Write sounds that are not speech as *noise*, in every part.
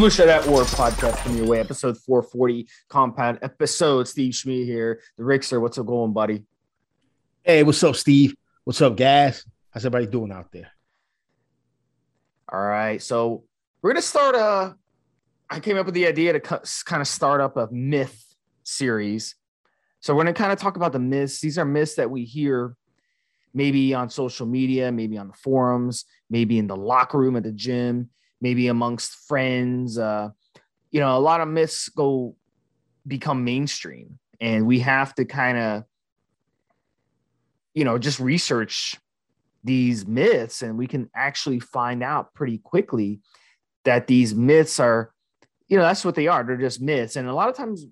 Lucia that War podcast from your way, episode 440, compound episode. Steve Schmid here, the Rickster. What's up going, buddy? Hey, what's up, Steve? What's up, guys? How's everybody doing out there? All right, so we're gonna start a. I came up with the idea to kind of start up a myth series. So we're gonna kind of talk about the myths. These are myths that we hear maybe on social media, maybe on the forums, maybe in the locker room at the gym maybe amongst friends. Uh, you know, a lot of myths go become mainstream, and we have to kind of, you know, just research these myths, and we can actually find out pretty quickly that these myths are, you know, that's what they are. They're just myths, and a lot of times,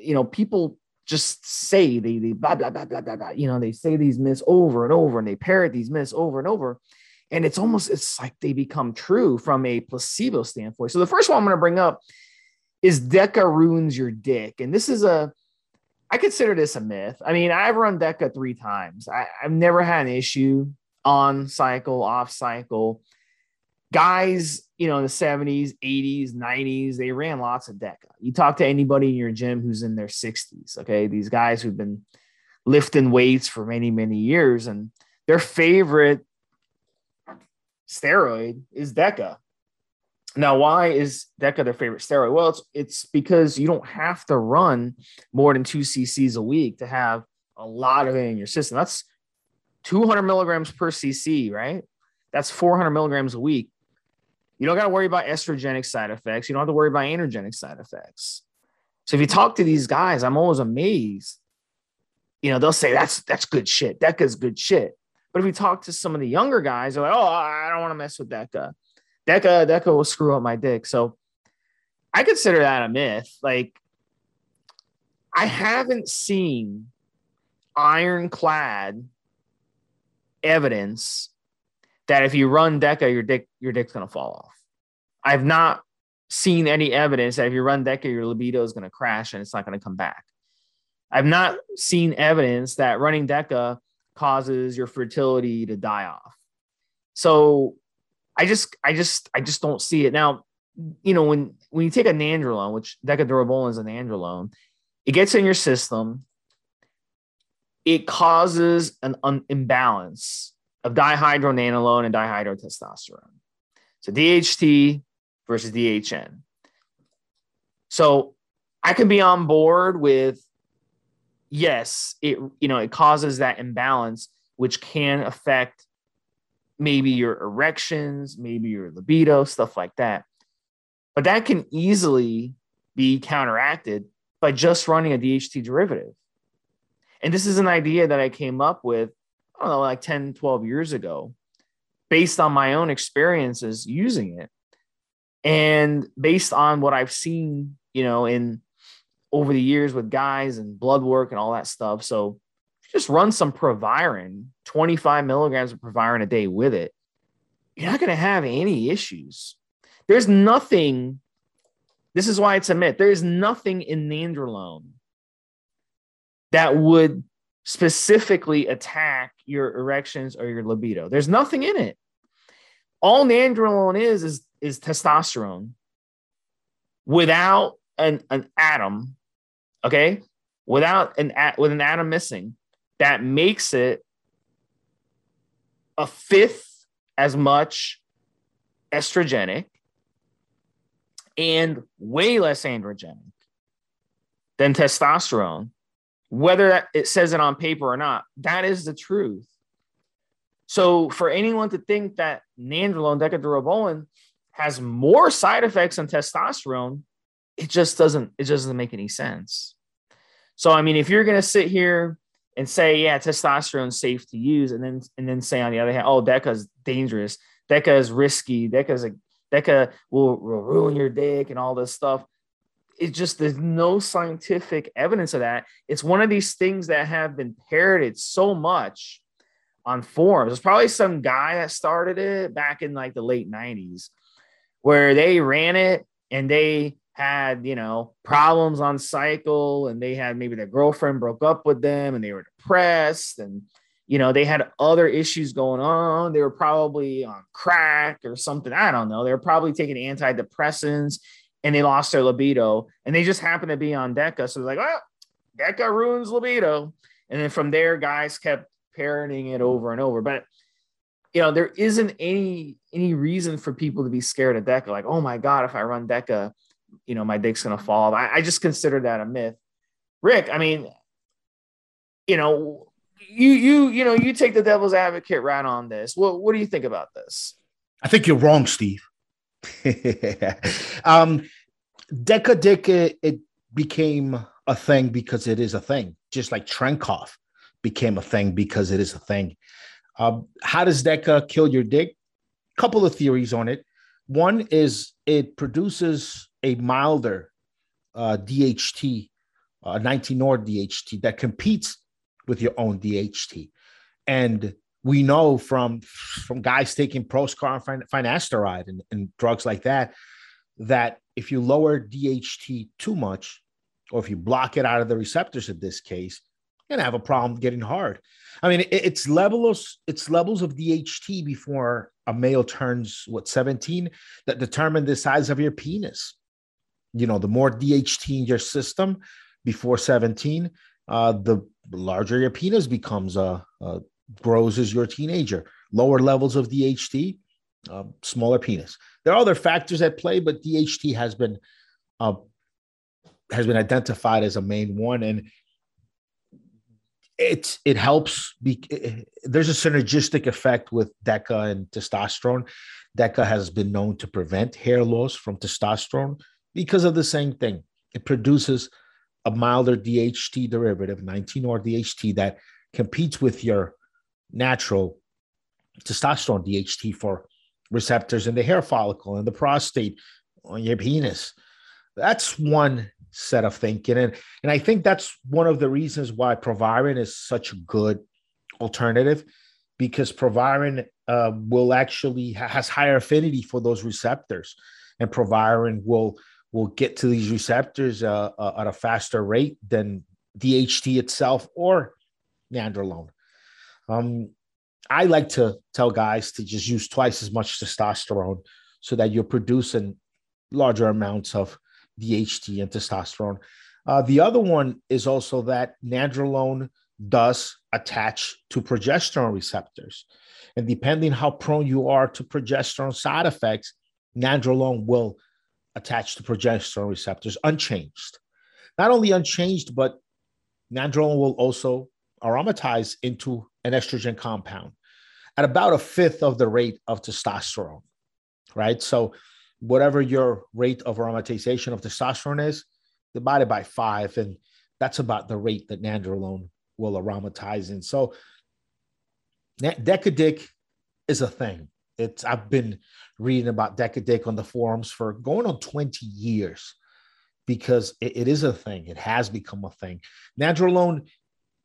you know, people just say they they blah blah blah blah blah blah. You know, they say these myths over and over, and they parrot these myths over and over and it's almost it's like they become true from a placebo standpoint. So the first one I'm going to bring up is Deca ruins your dick, and this is a I consider this a myth. I mean, I've run Deca three times. I, I've never had an issue on cycle, off cycle. Guys, you know, in the 70s, 80s, 90s, they ran lots of DECA. You talk to anybody in your gym who's in their 60s, okay? These guys who've been lifting weights for many, many years, and their favorite steroid is DECA. Now, why is DECA their favorite steroid? Well, it's it's because you don't have to run more than two cc's a week to have a lot of it in your system. That's 200 milligrams per cc, right? That's 400 milligrams a week. You don't got to worry about estrogenic side effects. You don't have to worry about androgenic side effects. So if you talk to these guys, I'm always amazed. You know, they'll say that's that's good shit. DECA's good shit. But if we talk to some of the younger guys, they're like, oh, I don't want to mess with Deca. Deca, Deca will screw up my dick. So I consider that a myth. Like, I haven't seen ironclad evidence that if you run Deca, your dick, your dick's gonna fall off. I've not seen any evidence that if you run Deca, your libido is gonna crash and it's not gonna come back. I've not seen evidence that running Deca causes your fertility to die off. So I just, I just, I just don't see it now. You know, when when you take a nandrolone, which decadurabolin is a nandrolone, it gets in your system. It causes an un- imbalance of dihydronandrolone and dihydrotestosterone. So DHT versus DHN. So I can be on board with yes, it you know it causes that imbalance, which can affect maybe your erections, maybe your libido, stuff like that. But that can easily be counteracted by just running a DHT derivative. And this is an idea that I came up with, I don't know, like 10, 12 years ago, based on my own experiences using it. And based on what I've seen, you know, in over the years with guys and blood work and all that stuff. So just run some Proviron, 25 milligrams of Proviron a day with it. You're not going to have any issues. There's nothing. This is why it's a myth. There is nothing in nandrolone that would specifically attack your erections or your libido. There's nothing in it. All nandrolone is is is testosterone without an, an atom okay, without an with an atom missing, that makes it a fifth as much estrogenic and way less androgenic than testosterone. Whether it says it on paper or not, that is the truth. So for anyone to think that nandrolone decadurabolin has more side effects than testosterone, it just doesn't it just doesn't make any sense. So I mean, if you're gonna sit here and say, yeah, testosterone's safe to use, and then and then say on the other hand, oh, DECA's dangerous, DECA is risky, DECA's a DECA will, will ruin your dick and all this stuff. It's just there's no scientific evidence of that. It's one of these things that have been parroted so much on forums. There's probably some guy that started it back in like the late 90s where they ran it and they had you know problems on cycle and they had maybe their girlfriend broke up with them and they were depressed and you know they had other issues going on they were probably on crack or something i don't know they were probably taking antidepressants and they lost their libido and they just happened to be on Deca. So they're like, well Deca ruins libido. And then from there, guys kept parroting it over and over. But you know, there isn't any any reason for people to be scared of Deca. Like, oh my God, if I run Deca, you know, my dick's gonna fall. I, I just consider that a myth. Rick, I mean, you know, you you you know, you take the devil's advocate right on this. What what do you think about this? I think you're wrong, Steve. *laughs* um, Deca Dick, it, it, became a thing because it is a thing, just like Tren cough became a thing because it is a thing. Um, how does Deca kill your dick? Couple of theories on it. One is it produces a milder uh, DHT, uh, 19 Nor DHT that competes with your own DHT, and we know from from guys taking Proscar and finasteride and, and drugs like that that if you lower DHT too much, or if you block it out of the receptors in this case, you're gonna have a problem getting hard. I mean, it, it's levels it's levels of DHT before a male turns what 17 that determine the size of your penis. You know, the more DHT in your system before 17, uh, the larger your penis becomes. Uh, uh, grows as your teenager. Lower levels of DHT, uh, smaller penis. There are other factors at play, but DHT has been uh, has been identified as a main one, and it it helps. Be, it, there's a synergistic effect with DECA and testosterone. DECA has been known to prevent hair loss from testosterone because of the same thing. It produces a milder DHT derivative, 19 Nor DHT, that competes with your natural testosterone DHT for receptors in the hair follicle and the prostate on your penis. That's one set of thinking. And, and I think that's one of the reasons why Proviron is such a good alternative because Proviron uh, will actually ha- has higher affinity for those receptors and Proviron will will get to these receptors uh, uh, at a faster rate than DHT itself or nandrolone. Um, I like to tell guys to just use twice as much testosterone so that you're producing larger amounts of DHT and testosterone. Uh, the other one is also that nandrolone does attach to progesterone receptors. And depending how prone you are to progesterone side effects, nandrolone will attach to progesterone receptors unchanged. Not only unchanged, but nandrolone will also aromatize into an estrogen compound at about a fifth of the rate of testosterone, right? So, whatever your rate of aromatization of testosterone is, divide it by five, and that's about the rate that nandrolone will aromatize in. So, Decadick is a thing. It's I've been reading about Decadick on the forums for going on 20 years because it, it is a thing. It has become a thing. Nandrolone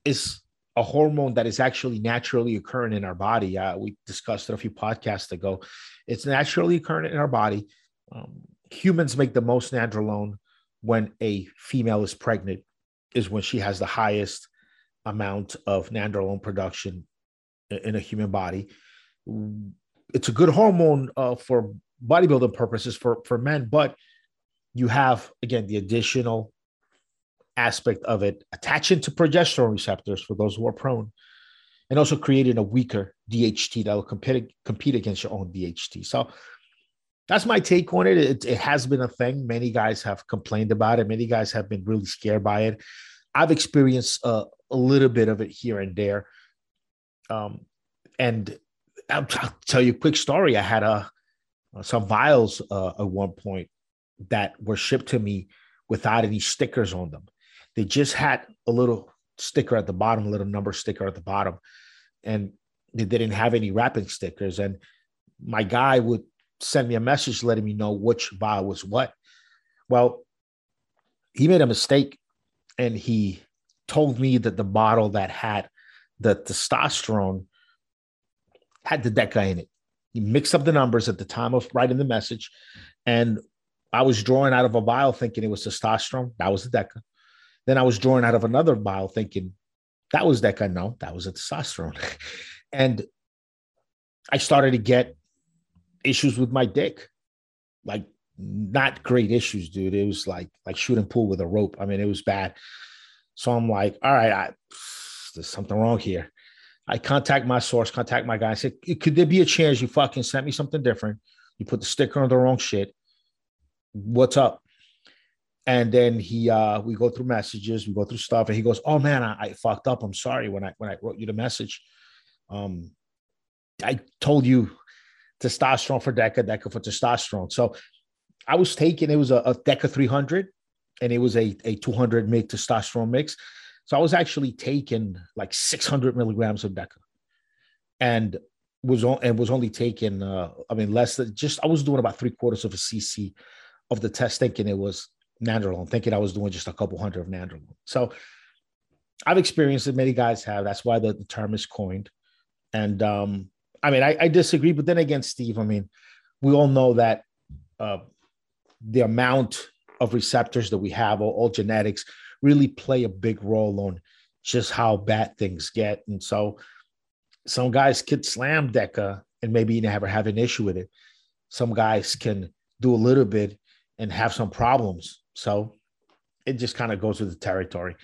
is a hormone that is actually naturally occurring in our body. Uh, we discussed it a few podcasts ago. It's naturally occurring in our body. Um, humans make the most nandrolone when a female is pregnant, is when she has the highest amount of nandrolone production in a human body. It's a good hormone uh, for bodybuilding purposes for, for men, but you have, again, the additional aspect of it, attaching to progesterone receptors for those who are prone, and also creating a weaker DHT that will compete, compete against your own DHT. So that's my take on it. it. It has been a thing. Many guys have complained about it. Many guys have been really scared by it. I've experienced uh, a little bit of it here and there. Um, and I'll, I'll, tell you a quick story. I had a uh, some vials uh, at one point that were shipped to me without any stickers on them. They just had a little sticker at the bottom, a little number sticker at the bottom, and they didn't have any wrapping stickers. And my guy would send me a message letting me know which vial was what. Well, he made a mistake and he told me that the bottle that had the testosterone had the DECA in it. He mixed up the numbers at the time of writing the message. And I was drawing out of a vial thinking it was testosterone. That was the DECA. Then I was drawing out of another vial thinking that was Deca. No, that was a testosterone. *laughs* and I started to get issues with my dick, like not great issues, dude. It was like like shooting pool with a rope. I mean, it was bad. So I'm like, all right, I, there's something wrong here. I contact my source, contact my guy. I said, could there be a chance you fucking sent me something different? You put the sticker on the wrong shit. What's up? And then he, uh, we go through messages, we go through stuff, and he goes, "Oh man, I, I fucked up. I'm sorry when I when I wrote you the message. Um, I told you testosterone for DECA, DECA for testosterone. So I was taking it was a, a DECA 300, and it was a a 200 mg testosterone mix. So I was actually taking like 600 milligrams of DECA, and was on and was only taking uh, I mean less than just I was doing about three quarters of a cc of the test, thinking it was nandrolone, thinking I was doing just a couple hundred of nandrolone. So I've experienced it. Many guys have. That's why the, the term is coined. And um, I mean, I, I, disagree. But then again, Steve, I mean, we all know that uh, the amount of receptors that we have, all, all genetics, really play a big role on just how bad things get. And so some guys could slam DECA and maybe never have an issue with it. Some guys can do a little bit and have some problems. So it just kind of goes with the territory.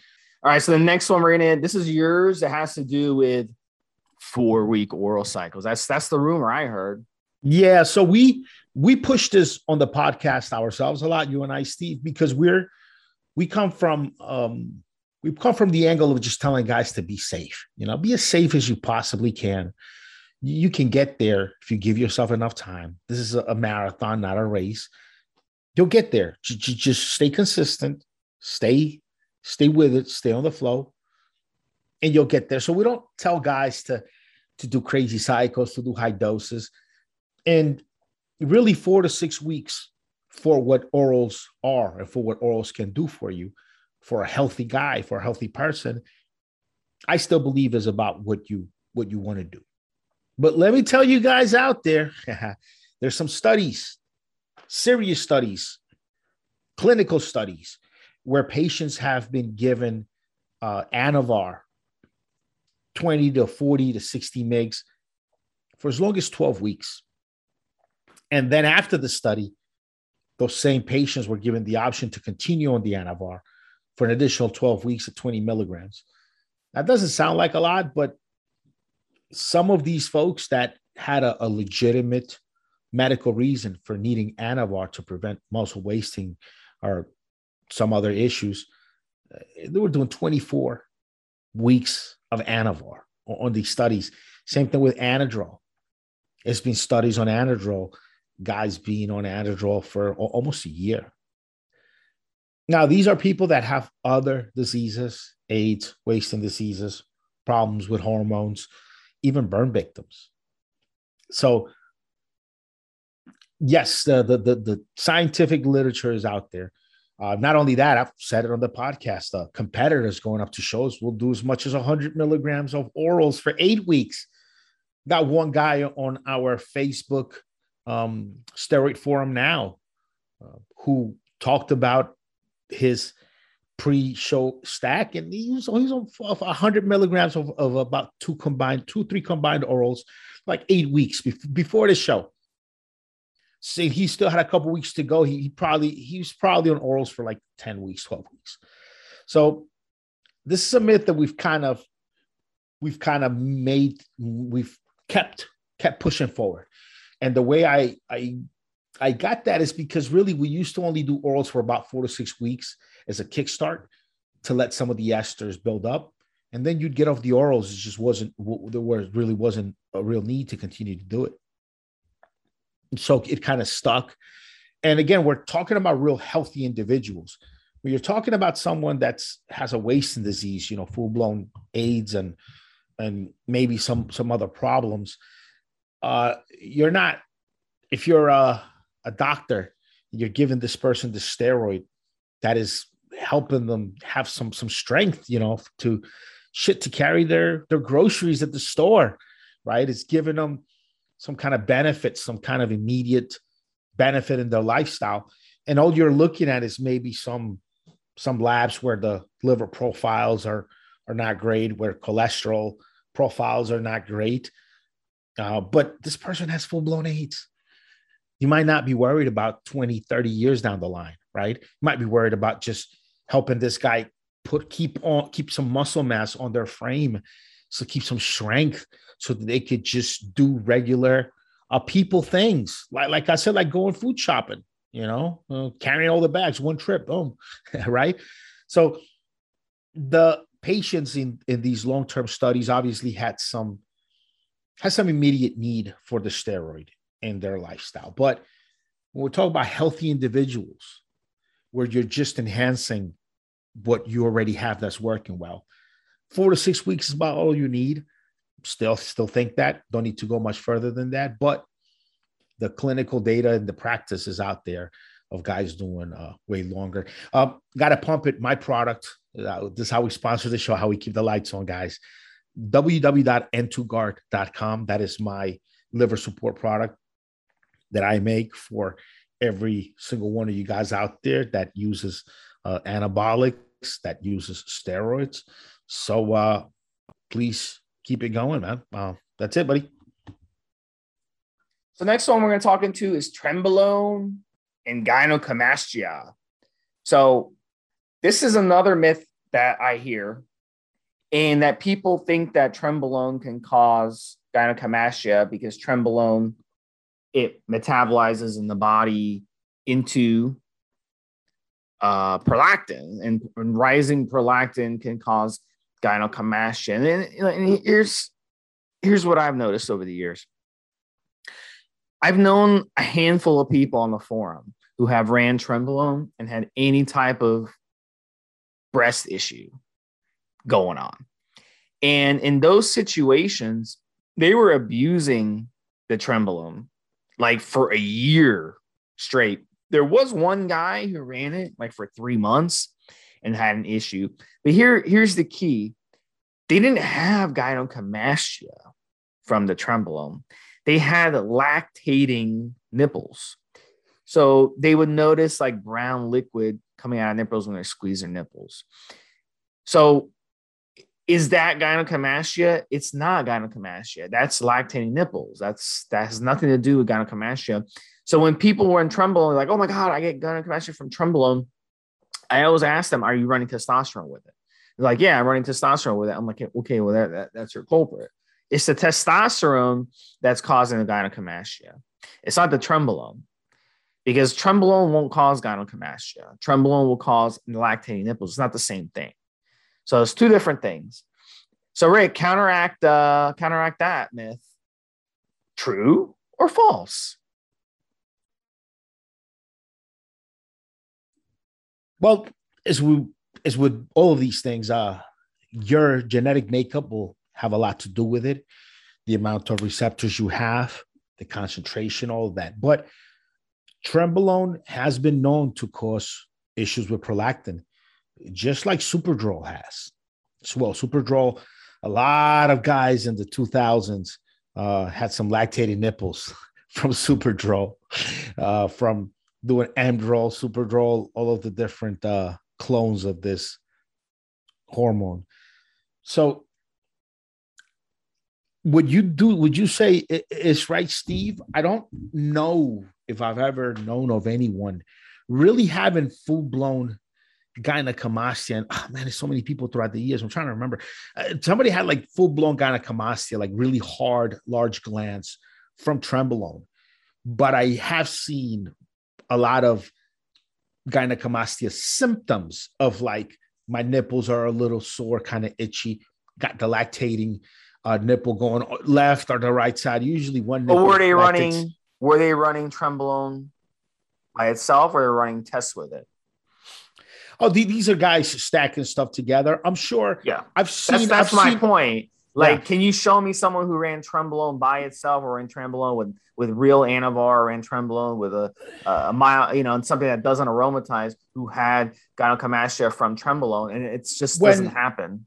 All right. So the next one we're gonna this is yours. It has to do with four week oral cycles. That's that's the rumor I heard. Yeah. So we we push this on the podcast ourselves a lot, you and I, Steve, because we're we come from um we come from the angle of just telling guys to be safe, you know, be as safe as you possibly can. You can get there if you give yourself enough time. This is a marathon, not a race you'll get there. Just stay consistent, stay, stay with it, stay on the flow, and you'll get there. So we don't tell guys to to do crazy cycles, to do high doses, and really four to six weeks for what orals are and for what orals can do for you, for a healthy guy, for a healthy person. I still believe is about what you what you want to do. But let me tell you guys out there, *laughs* there's some studies serious studies, clinical studies, where patients have been given uh, Anavar 20 to 40 to 60 mgs for as long as 12 weeks. And then after the study, those same patients were given the option to continue on the Anavar for an additional 12 weeks at 20 milligrams. That doesn't sound like a lot, but some of these folks that had a, a legitimate medical reason for needing Anavar to prevent muscle wasting or some other issues, uh, they were doing 24 weeks of Anavar on these studies. Same thing with Anadrol. It's been studies on Anadrol, guys being on Anadrol for almost a year. Now, these are people that have other diseases, AIDS, wasting diseases, problems with hormones, even burn victims. So yes, the, the, the the scientific literature is out there. Uh, not only that, I've said it on the podcast. Uh, competitors going up to shows will do as much as 100 milligrams of orals for eight weeks. Got one guy on our Facebook um, steroid forum now uh, who talked about his pre-show stack, and he was, he's on 100 milligrams of, of about two combined, two three combined orals, like eight weeks before the show saying he still had a couple weeks to go. He, he probably he was probably on orals for like 10 weeks, 12 weeks. So this is a myth that we've kind of we've kind of made we've kept kept pushing forward. And the way I I I got that is because really we used to only do orals for about four to six weeks as a kickstart to let some of the esters build up. And then you'd get off the orals. It just wasn't there was really wasn't a real need to continue to do it so it kind of stuck. And again, we're talking about real healthy individuals. When you're talking about someone that's has a wasting disease, you know, full blown AIDS and and maybe some some other problems, uh, you're not. If you're a, a doctor, you're giving this person the steroid that is helping them have some some strength, you know, to shit to carry their their groceries at the store, right? It's giving them some kind of benefit, some kind of immediate benefit in their lifestyle. And all you're looking at is maybe some some labs where the liver profiles are are not great, where cholesterol profiles are not great. Uh, but this person has full blown AIDS. you might not be worried about 20, 30 years down the line, right? You might be worried about just helping this guy put keep on keep some muscle mass on their frame, so keep some strength so that they could just do regular uh, people things. Like like I said, like going food shopping, you know, uh, carrying all the bags, one trip, boom, *laughs* right? So the patients in in these long term studies obviously had some has some immediate need for the steroid in their lifestyle. But when we're talking about healthy individuals, where you're just enhancing what you already have that's working well, four to six weeks is about all you need. Still, still think that. Don't need to go much further than that. But the clinical data and the practice is out there of guys doing uh, way longer. Um, Got to pump it. My product. Uh, this is how we sponsor the show. How we keep the lights on, guys. www.n2guard.com. That is my liver support product that I make for every single one of you guys out there that uses uh, anabolics, that uses steroids. So uh, please keep it going, man. Uh, that's it, buddy. So next one we're going to talk into is trenbolone and gynecomastia. So this is another myth that I hear, and that people think that trenbolone can cause gynecomastia because trenbolone it metabolizes in the body into uh, prolactin, and, and, rising prolactin can cause gynecomastia. And, and here's here's what I've noticed over the years. I've known a handful of people on the forum who have ran trenbolone and had any type of breast issue going on. And in those situations, they were abusing the trenbolone like for a year straight. There was one guy who ran it like for three months and had an issue. But here, here's the key: they didn't have gynecomastia from the trenbolone. They had lactating nipples. So they would notice like brown liquid coming out of nipples when they squeeze their nipples. So is that gynecomastia? It's not gynecomastia. That's lactating nipples. That's that has nothing to do with gynecomastia. So when people were in trenbolone, like, oh my God, I get gynecomastia from trenbolone. I always ask them, are you running testosterone with it? They're like, yeah, I'm running testosterone with it. I'm like, okay, well, that, that, that's your culprit. It's the testosterone that's causing the gynecomastia. It's not the trenbolone because trenbolone won't cause gynecomastia. Trenbolone will cause lactating nipples. It's not the same thing. So it's two different things. So Rick, counteract uh, counteract that myth. True or false? Well, as we as with all of these things, uh, your genetic makeup will have a lot to do with it. The amount of receptors you have, the concentration, all of that. But trenbolone has been known to cause issues with prolactin just like Superdrol has. So, well, Superdrol, a lot of guys in the 2000s uh, had some lactating nipples *laughs* from Superdrol, uh, from doing M-Drol, Superdrol, all of the different uh, clones of this hormone. So, would you do? Would you say it's right, Steve? I don't know if I've ever known of anyone really having full blown gynecomastia. And oh man, there's so many people throughout the years. I'm trying to remember. Uh, somebody had like full blown gynecomastia, like really hard, large glands from trenbolone. But I have seen a lot of gynecomastia symptoms of like my nipples are a little sore, kind of itchy, got the lactating uh, nipple going left or the right side. Usually one. But were they running? Were they running trenbolone by itself, or running tests with it? Oh, these are guys stacking stuff together. I'm sure. Yeah, I've seen. That's, that's I've my seen, point. Like, yeah. can you show me someone who ran Trenbolone by itself, or ran Trenbolone with with real Anavar, or ran Trenbolone with a a mile, you know, and something that doesn't aromatize, who had gynecomastia from Trenbolone, and it just when, doesn't happen.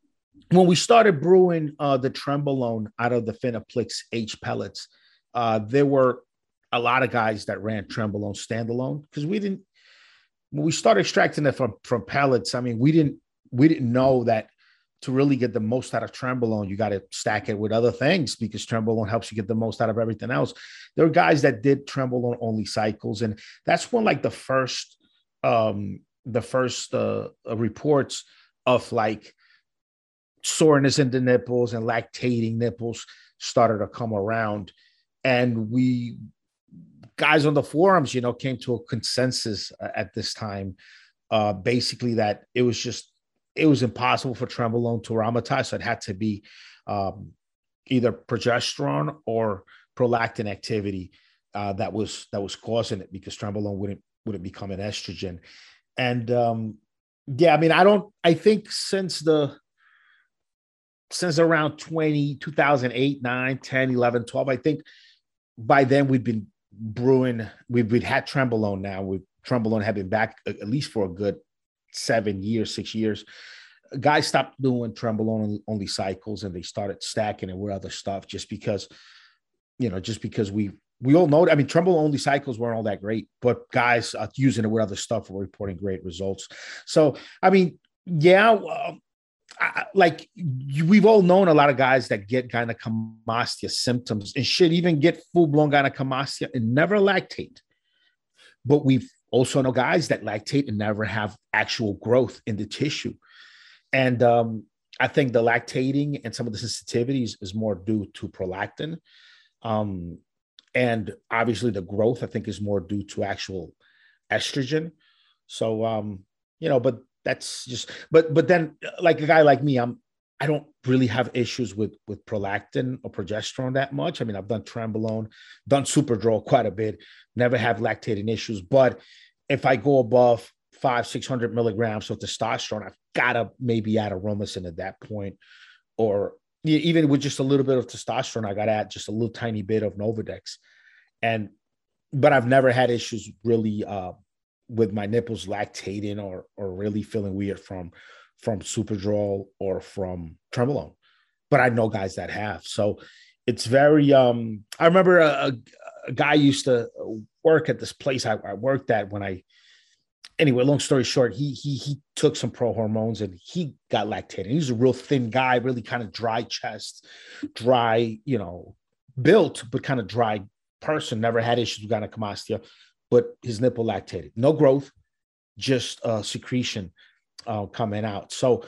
When we started brewing uh, the Trenbolone out of the Finaplix H pellets, uh, there were a lot of guys that ran Trenbolone standalone because we didn't when we started extracting it from from pellets, I mean, we didn't we didn't know that to really get the most out of Trenbolone, you got to stack it with other things because Trenbolone helps you get the most out of everything else. There are guys that did Trenbolone only cycles, and that's when like the first, um, the first uh, reports of like soreness in the nipples and lactating nipples started to come around, and we guys on the forums, you know, came to a consensus uh, at this time, uh, basically that it was just it was impossible for Trenbolone to aromatize. So it had to be um, either progesterone or prolactin activity uh, that was that was causing it because Trenbolone wouldn't wouldn't become an estrogen. And um, yeah, I mean, I don't. I think since the since around 20, 2008, 9, 10, 11, 12, I think by then we'd been brewing, we've, we'd had Trenbolone now. We Trenbolone had been back at least for a good seven years, six years, guys stopped doing Trenbolone only cycles and they started stacking it with other stuff just because, you know, just because we we all know. I mean, Trenbolone only cycles weren't all that great, but guys using it with other stuff were reporting great results. So, I mean, yeah, I, like we've all known a lot of guys that get gynecomastia symptoms and should even get full blown gynecomastia and never lactate. But we've also know guys that lactate and never have actual growth in the tissue. And um, I think the lactating and some of the sensitivities is more due to prolactin. Um, and obviously the growth, I think, is more due to actual estrogen. So, um, you know, but that's just, but, but then like a guy like me, I'm, I don't really have issues with with prolactin or progesterone that much. I mean, I've done Trenbolone, done Superdrol quite a bit, never have lactating issues. But if I go above five, six hundred milligrams of testosterone, I've got to maybe add aromasin at that point, or even with just a little bit of testosterone, I got to add just a little tiny bit of Nolvadex, and but I've never had issues really uh, with my nipples lactating or or really feeling weird from from Superdrol or from Trenbolone, but I know guys that have. So it's very. Um, I remember a, a guy used to work at this place I, I worked at when I. Anyway, long story short, he he he took some pro hormones and he got lactated. He's a real thin guy, really kind of dry chest, dry, you know, built but kind of dry person. Never had issues with gynecomastia, but his nipple lactated. No growth, just uh, secretion uh, coming out. So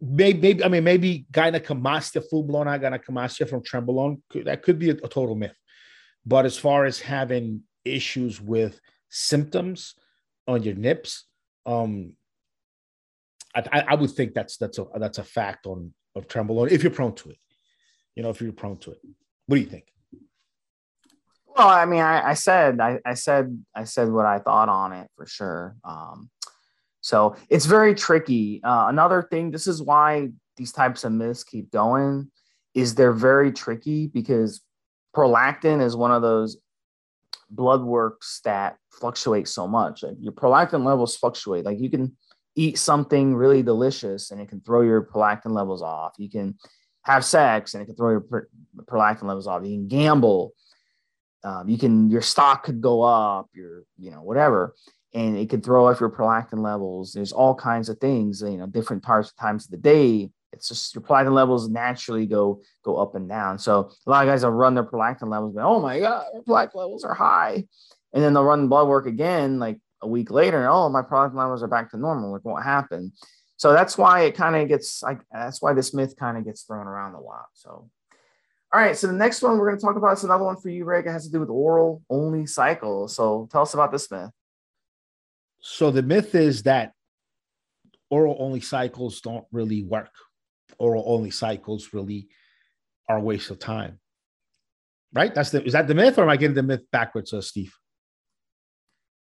maybe, maybe I mean maybe gynecomastia, full blown gynecomastia from Trenbolone, that could be a, a, total myth. But as far as having issues with symptoms on your nips, um, I, I would think that's that's a that's a fact on of Trenbolone if you're prone to it. You know, if you're prone to it. What do you think? Well, I mean, I, I said I, I, said I said what I thought on it for sure. Um, so it's very tricky. Uh, another thing, this is why these types of myths keep going, is they're very tricky because prolactin is one of those blood works that fluctuate so much. Like your prolactin levels fluctuate. Like you can eat something really delicious and it can throw your prolactin levels off. You can have sex and it can throw your prolactin levels off. You can gamble. Um, you can your stock could go up. Your you know whatever and it could throw off your prolactin levels. There's all kinds of things, you know, different times times of the day. It's just your prolactin levels naturally go go up and down. So a lot of guys will run their prolactin levels, but oh my god, prolactin levels are high, and then they'll run blood work again like a week later. And, oh, my prolactin levels are back to normal. Like what happened? So that's why it kind of gets like that's why this myth kind of gets thrown around a lot. So. All right, so the next one we're going to talk about is another one for you, Rick. It has to do with oral only cycle. So tell us about this myth. So the myth is that oral only cycles don't really work. Oral only cycles really are a waste of time. Right? That's the is that the myth, or am I getting the myth backwards, uh, Steve?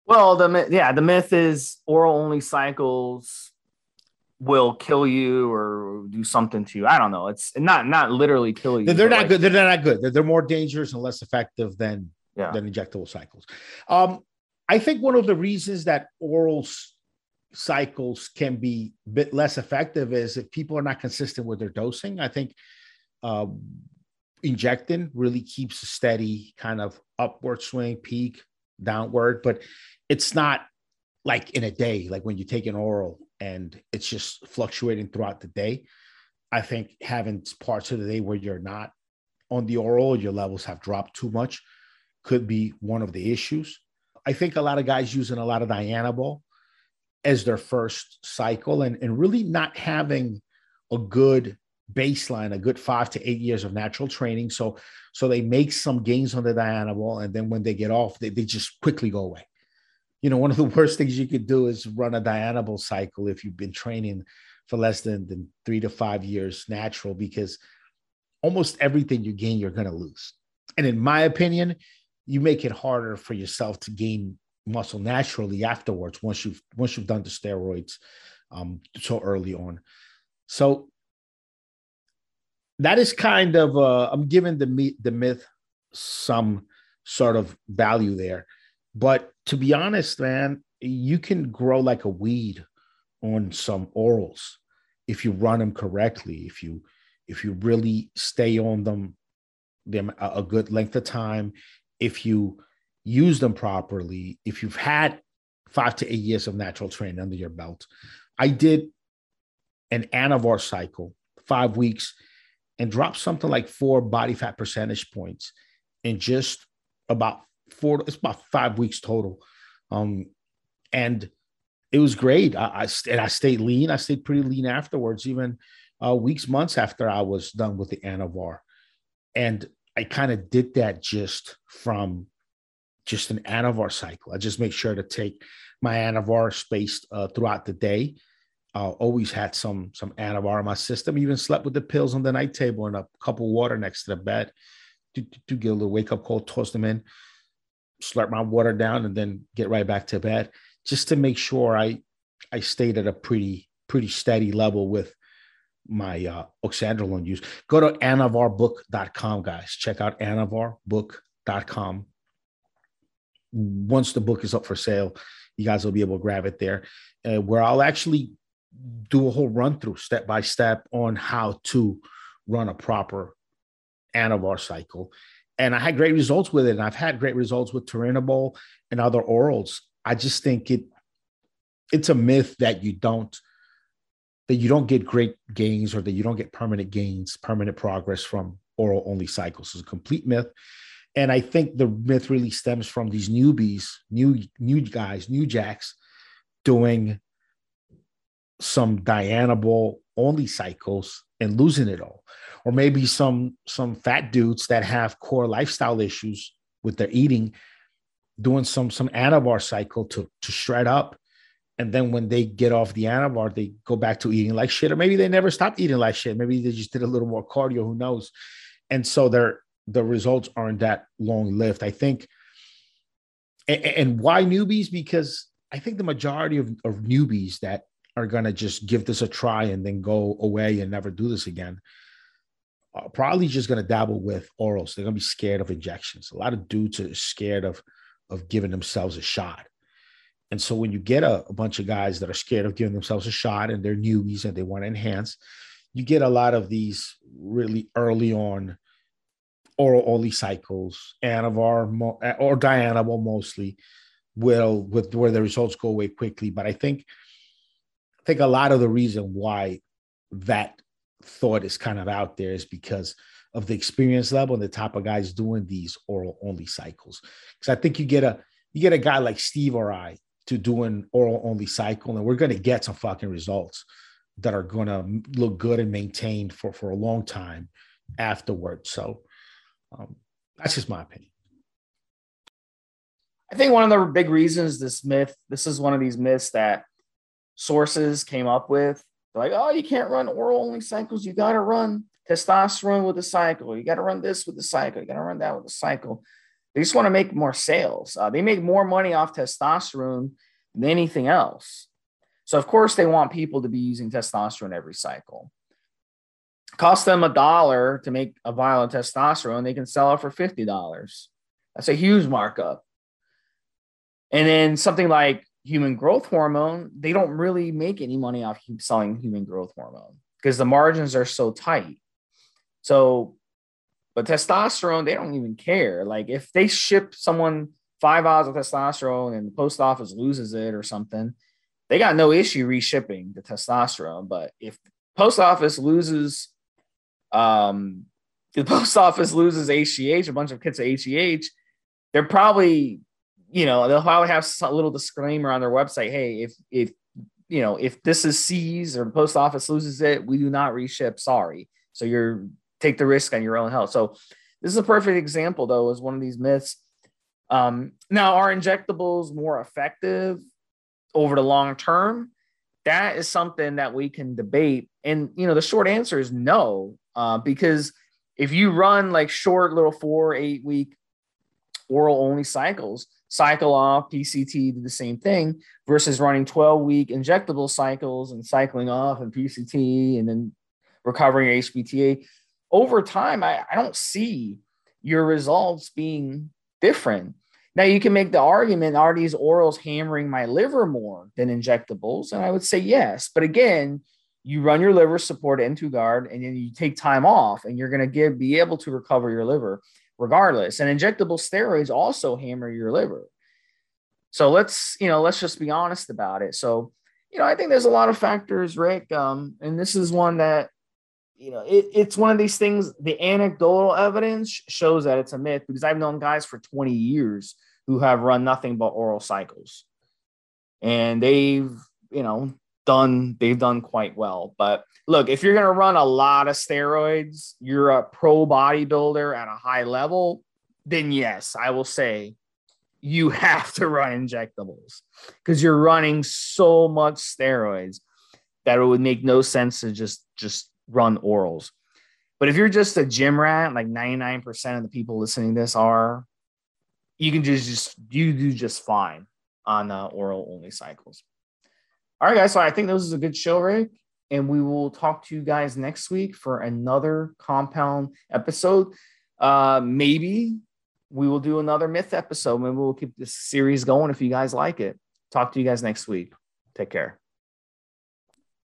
Well, the yeah, the myth is oral only cycles will kill you or do something to you. I don't know. It's not not literally kill you. They're, not like, good. They're not good. They're, they're more dangerous and less effective than yeah. than injectable cycles. Um, I think one of the reasons that oral cycles can be a bit less effective is if people are not consistent with their dosing. I think uh, injecting really keeps a steady kind of upward swing, peak, downward, but it's not like in a day, like when you take an oral and it's just fluctuating throughout the day. I think having parts of the day where you're not on the oral, your levels have dropped too much, could be one of the issues. I think a lot of guys using a lot of Dianabol as their first cycle and, and really not having a good baseline, a good five to eight years of natural training. So, so they make some gains on the Dianabol, and then when they get off, they, they just quickly go away. You know, one of the *laughs* worst things you could do is run a Dianabol cycle if you've been training for less than, than three to five years natural, because almost everything you gain, you're going to lose. And in my opinion, you make it harder for yourself to gain muscle naturally afterwards once you've once you've done the steroids um, so early on. So that is kind of uh, I'm giving the myth, the myth some sort of value there, but to be honest, man, you can grow like a weed on some orals if you run them correctly. If you if you really stay on them them a, good length of time, if you use them properly, if you've had five to eight years of natural training under your belt. I did an Anavar cycle, five weeks and drop something like four body fat percentage points in just about four, it's about five weeks total. Um, and it was great. I, I and I stayed lean. I stayed pretty lean afterwards, even uh, weeks, months after I was done with the Anavar. And I kind of did that just from just an Anavar cycle. I just make sure to take my Anavar spaced uh, throughout the day uh, always had some some Anavar in my system. Even slept with the pills on the night table and a cup of water next to the bed to, to get a little wake up call, toss them in, slurp my water down, and then get right back to bed, just to make sure I I stayed at a pretty pretty steady level with my uh, oxandrolone use. Go to anavarbook.com, guys. Check out anavarbook.com. Once the book is up for sale, you guys will be able to grab it there, uh, where I'll actually do a whole run through step by step on how to run a proper Anavar cycle. And I had great results with it. And I've had great results with Turinabol and other orals. I just think it it's a myth that you don't that you don't get great gains or that you don't get permanent gains, permanent progress from oral only cycles. It's a complete myth. And I think the myth really stems from these newbies, new new guys, new jacks doing some Dianabol only cycles and losing it all. Or maybe some some fat dudes that have core lifestyle issues with their eating doing some some anavar cycle to to shred up. And then when they get off the anavar they go back to eating like shit. Or maybe they never stopped eating like shit. Maybe they just did a little more cardio. Who knows? And so their the results aren't that long lived i think and, and why newbies? Because i think the majority of, of newbies that are going to just give this a try and then go away and never do this again. Uh, probably just going to dabble with orals. They're going to be scared of injections. A lot of dudes are scared of of giving themselves a shot. And so when you get a, a bunch of guys that are scared of giving themselves a shot and they're newbies and they want to enhance, you get a lot of these really early on oral only cycles, Anavar or Dianabol mostly, will with where the results go away quickly. But I think I think a lot of the reason why that thought is kind of out there is because of the experience level and the type of guys doing these oral only cycles. Because I think you get a you get a guy like Steve or I to do an oral only cycle, and we're going to get some fucking results that are going to look good and maintained for for a long time afterwards. So um, that's just my opinion. I think one of the big reasons this myth, this is one of these myths that sources came up with. They're like, oh, you can't run oral only cycles. You got to run testosterone with the cycle. You got to run this with the cycle. You got to run that with the cycle. They just want to make more sales. Uh, they make more money off testosterone than anything else. So, of course, they want people to be using testosterone every cycle. Cost them a dollar to make a vial of testosterone, they can sell it for $50. That's a huge markup. And then something like human growth hormone, they don't really make any money off selling human growth hormone because the margins are so tight. So, but testosterone, they don't even care. Like if they ship someone five hours of testosterone and the post office loses it or something, they got no issue reshipping the testosterone. But if post office loses, um, *laughs* the post office loses HGH, a bunch of kits of HGH, they're probably, you know, they'll probably have a little disclaimer on their website. Hey, if if you know if this is seized or the post office loses it, we do not reship. Sorry. So you're take the risk on your own health. So this is a perfect example, though, as one of these myths. Um, now, are injectables more effective over the long term? That is something that we can debate. And, you know, the short answer is no, uh, because if you run like short little four, eight week oral only cycles, cycle off, PCT, do the same thing versus running 12 week injectable cycles and cycling off and PCT and then recovering your HPTA over time, I, I don't see your results being different. Now, you can make the argument are these orals hammering my liver more than injectables? And I would say yes. But again, you run your liver support N2 guard and then you take time off and you're going to be able to recover your liver regardless. And injectable steroids also hammer your liver. So let's, you know, let's just be honest about it. So, you know, I think there's a lot of factors, Rick. Um, and this is one that you know, it, it's one of these things. The anecdotal evidence shows that it's a myth because I've known guys for 20 years who have run nothing but oral cycles, and they've you know done they've done quite well. But look, if you're going to run a lot of steroids, you're a pro bodybuilder at a high level, then yes, I will say you *laughs* have to run injectables because you're running so much steroids that it would make no sense to just just run orals. But if you're just a gym rat, like 99% of the people listening to this are, you can just, just you do just fine on uh, oral only cycles. All right, guys. So I think this is a good show, Rick. And we will talk to you guys next week for another compound episode. Uh, maybe we will do another myth episode. Maybe we'll keep this series going if you guys like it. Talk to you guys next week. Take care.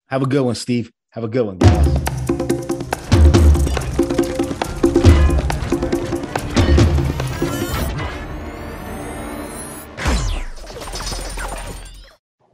Have a good one, Steve. Have a good one, guys.